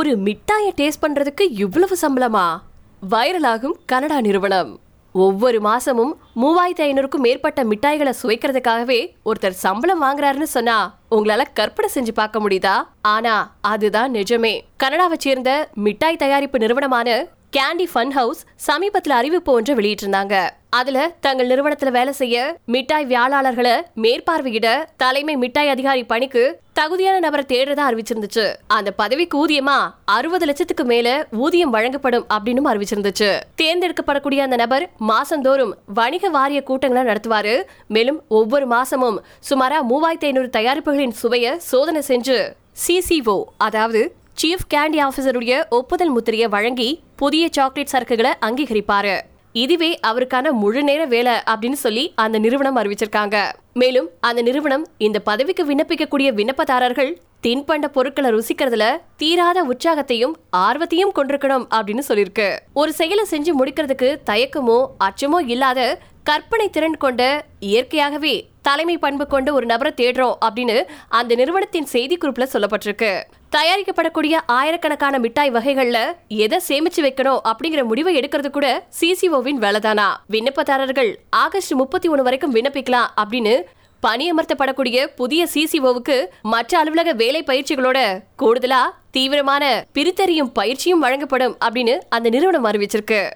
ஒரு மிட்டாயை டேஸ்ட் பண்றதுக்கு இவ்வளவு சம்பளமா? வைரலாகும் கனடா நிறுவனம். ஒவ்வொரு மாசமும் மூவாயிரத்தி ஐநூறுக்கும் மேற்பட்ட மிட்டாய்களை சுவைக்கிறதுக்காகவே ஒருத்தர் சம்பளம் வாங்குறாருன்னு சொன்னா உங்களால கற்பனை செஞ்சு பார்க்க முடியுதா? ஆனா அதுதான் நிஜமே. கனடாவை சேர்ந்த மிட்டாய் தயாரிப்பு நிறுவனமான கேண்டி ஃபன் ஹவுஸ் சமீபத்தில் அறிவிப்பு ஒன்று வெளியிட்டிருந்தாங்க. அதுல தங்கள் நிறுவனத்துல வேலை செய்ய மிட்டாய் வியாழாளர்களை மேற்பார்வையிட தலைமை மிட்டாய் அதிகாரி பணிக்கு தகுதியான நபரை தேடுறதா அறிவிச்சிருந்துச்சு. அந்த பதவிக்கு ஊதியமா அறுபது லட்சத்துக்கு மேல ஊதியம் வழங்கப்படும் அப்படின்னு அறிவிச்சிருந்துச்சு. தேர்ந்தெடுக்கப்படக்கூடிய அந்த நபர் மாசந்தோறும் வணிக வாரிய கூட்டங்களை நடத்துவாரு. மேலும் ஒவ்வொரு மாசமும் சுமாரா மூவாயிரத்தி ஐநூறு தயாரிப்புகளின் சுவைய சோதனை செஞ்சு சிசிஓ அதாவது சீஃப் கேண்டி ஆஃபீஸருடைய ஒப்புதல் முத்திரையை வழங்கி புதிய சாக்லேட் சரக்குகளை அங்கீகரிப்பாரு. இதுவே அவருக்கான முழு நேர வேலை அப்படின்னு சொல்லி அந்த நிறுவனம் அறிவிச்சிருக்காங்க. மேலும் அந்த நிறுவனம் இந்த பதவிக்கு விண்ணப்பிக்கக்கூடிய விண்ணப்பதாரர்கள் தின்பண்ட பொருட்களை ருசிக்கிறதுல தீராத உற்சாகத்தையும் ஆர்வத்தையும் கொண்டிருக்கணும் அப்படின்னு சொல்லியிருக்கு. ஒரு செயலை செஞ்சு முடிக்கிறதுக்கு தயக்கமோ அச்சமோ இல்லாத கற்பனை திறன் கொண்ட இயற்கையாகவே தலைமை பண்பு கொண்ட ஒரு நபரை தேடுறோம் அப்படின்னு அந்த நிறுவனத்தின் செய்திக்குறிப்புல சொல்லப்பட்டிருக்கு. தயாரிக்கப்படக்கூடிய ஆயிரக்கணக்கான மிட்டாய் வகைகள்ல எதை சேமிச்சு வைக்கணும் அப்படிங்கிற முடிவை எடுக்கிறது கூட சிசிஓவின் வேலைதானா? விண்ணப்பதாரர்கள் ஆகஸ்ட் முப்பத்தி ஒன்னு வரைக்கும் விண்ணப்பிக்கலாம் அப்படின்னு பணியமர்த்தப்படக்கூடிய புதிய சிசிஓவுக்கு மற்ற அலுவலக வேலை பயிற்சிகளோட கூடுதலா தீவிரமான பிரித்தறியும் பயிற்சியும் வழங்கப்படும் அப்படின்னு அந்த நிறுவனம் அறிவிச்சிருக்கு.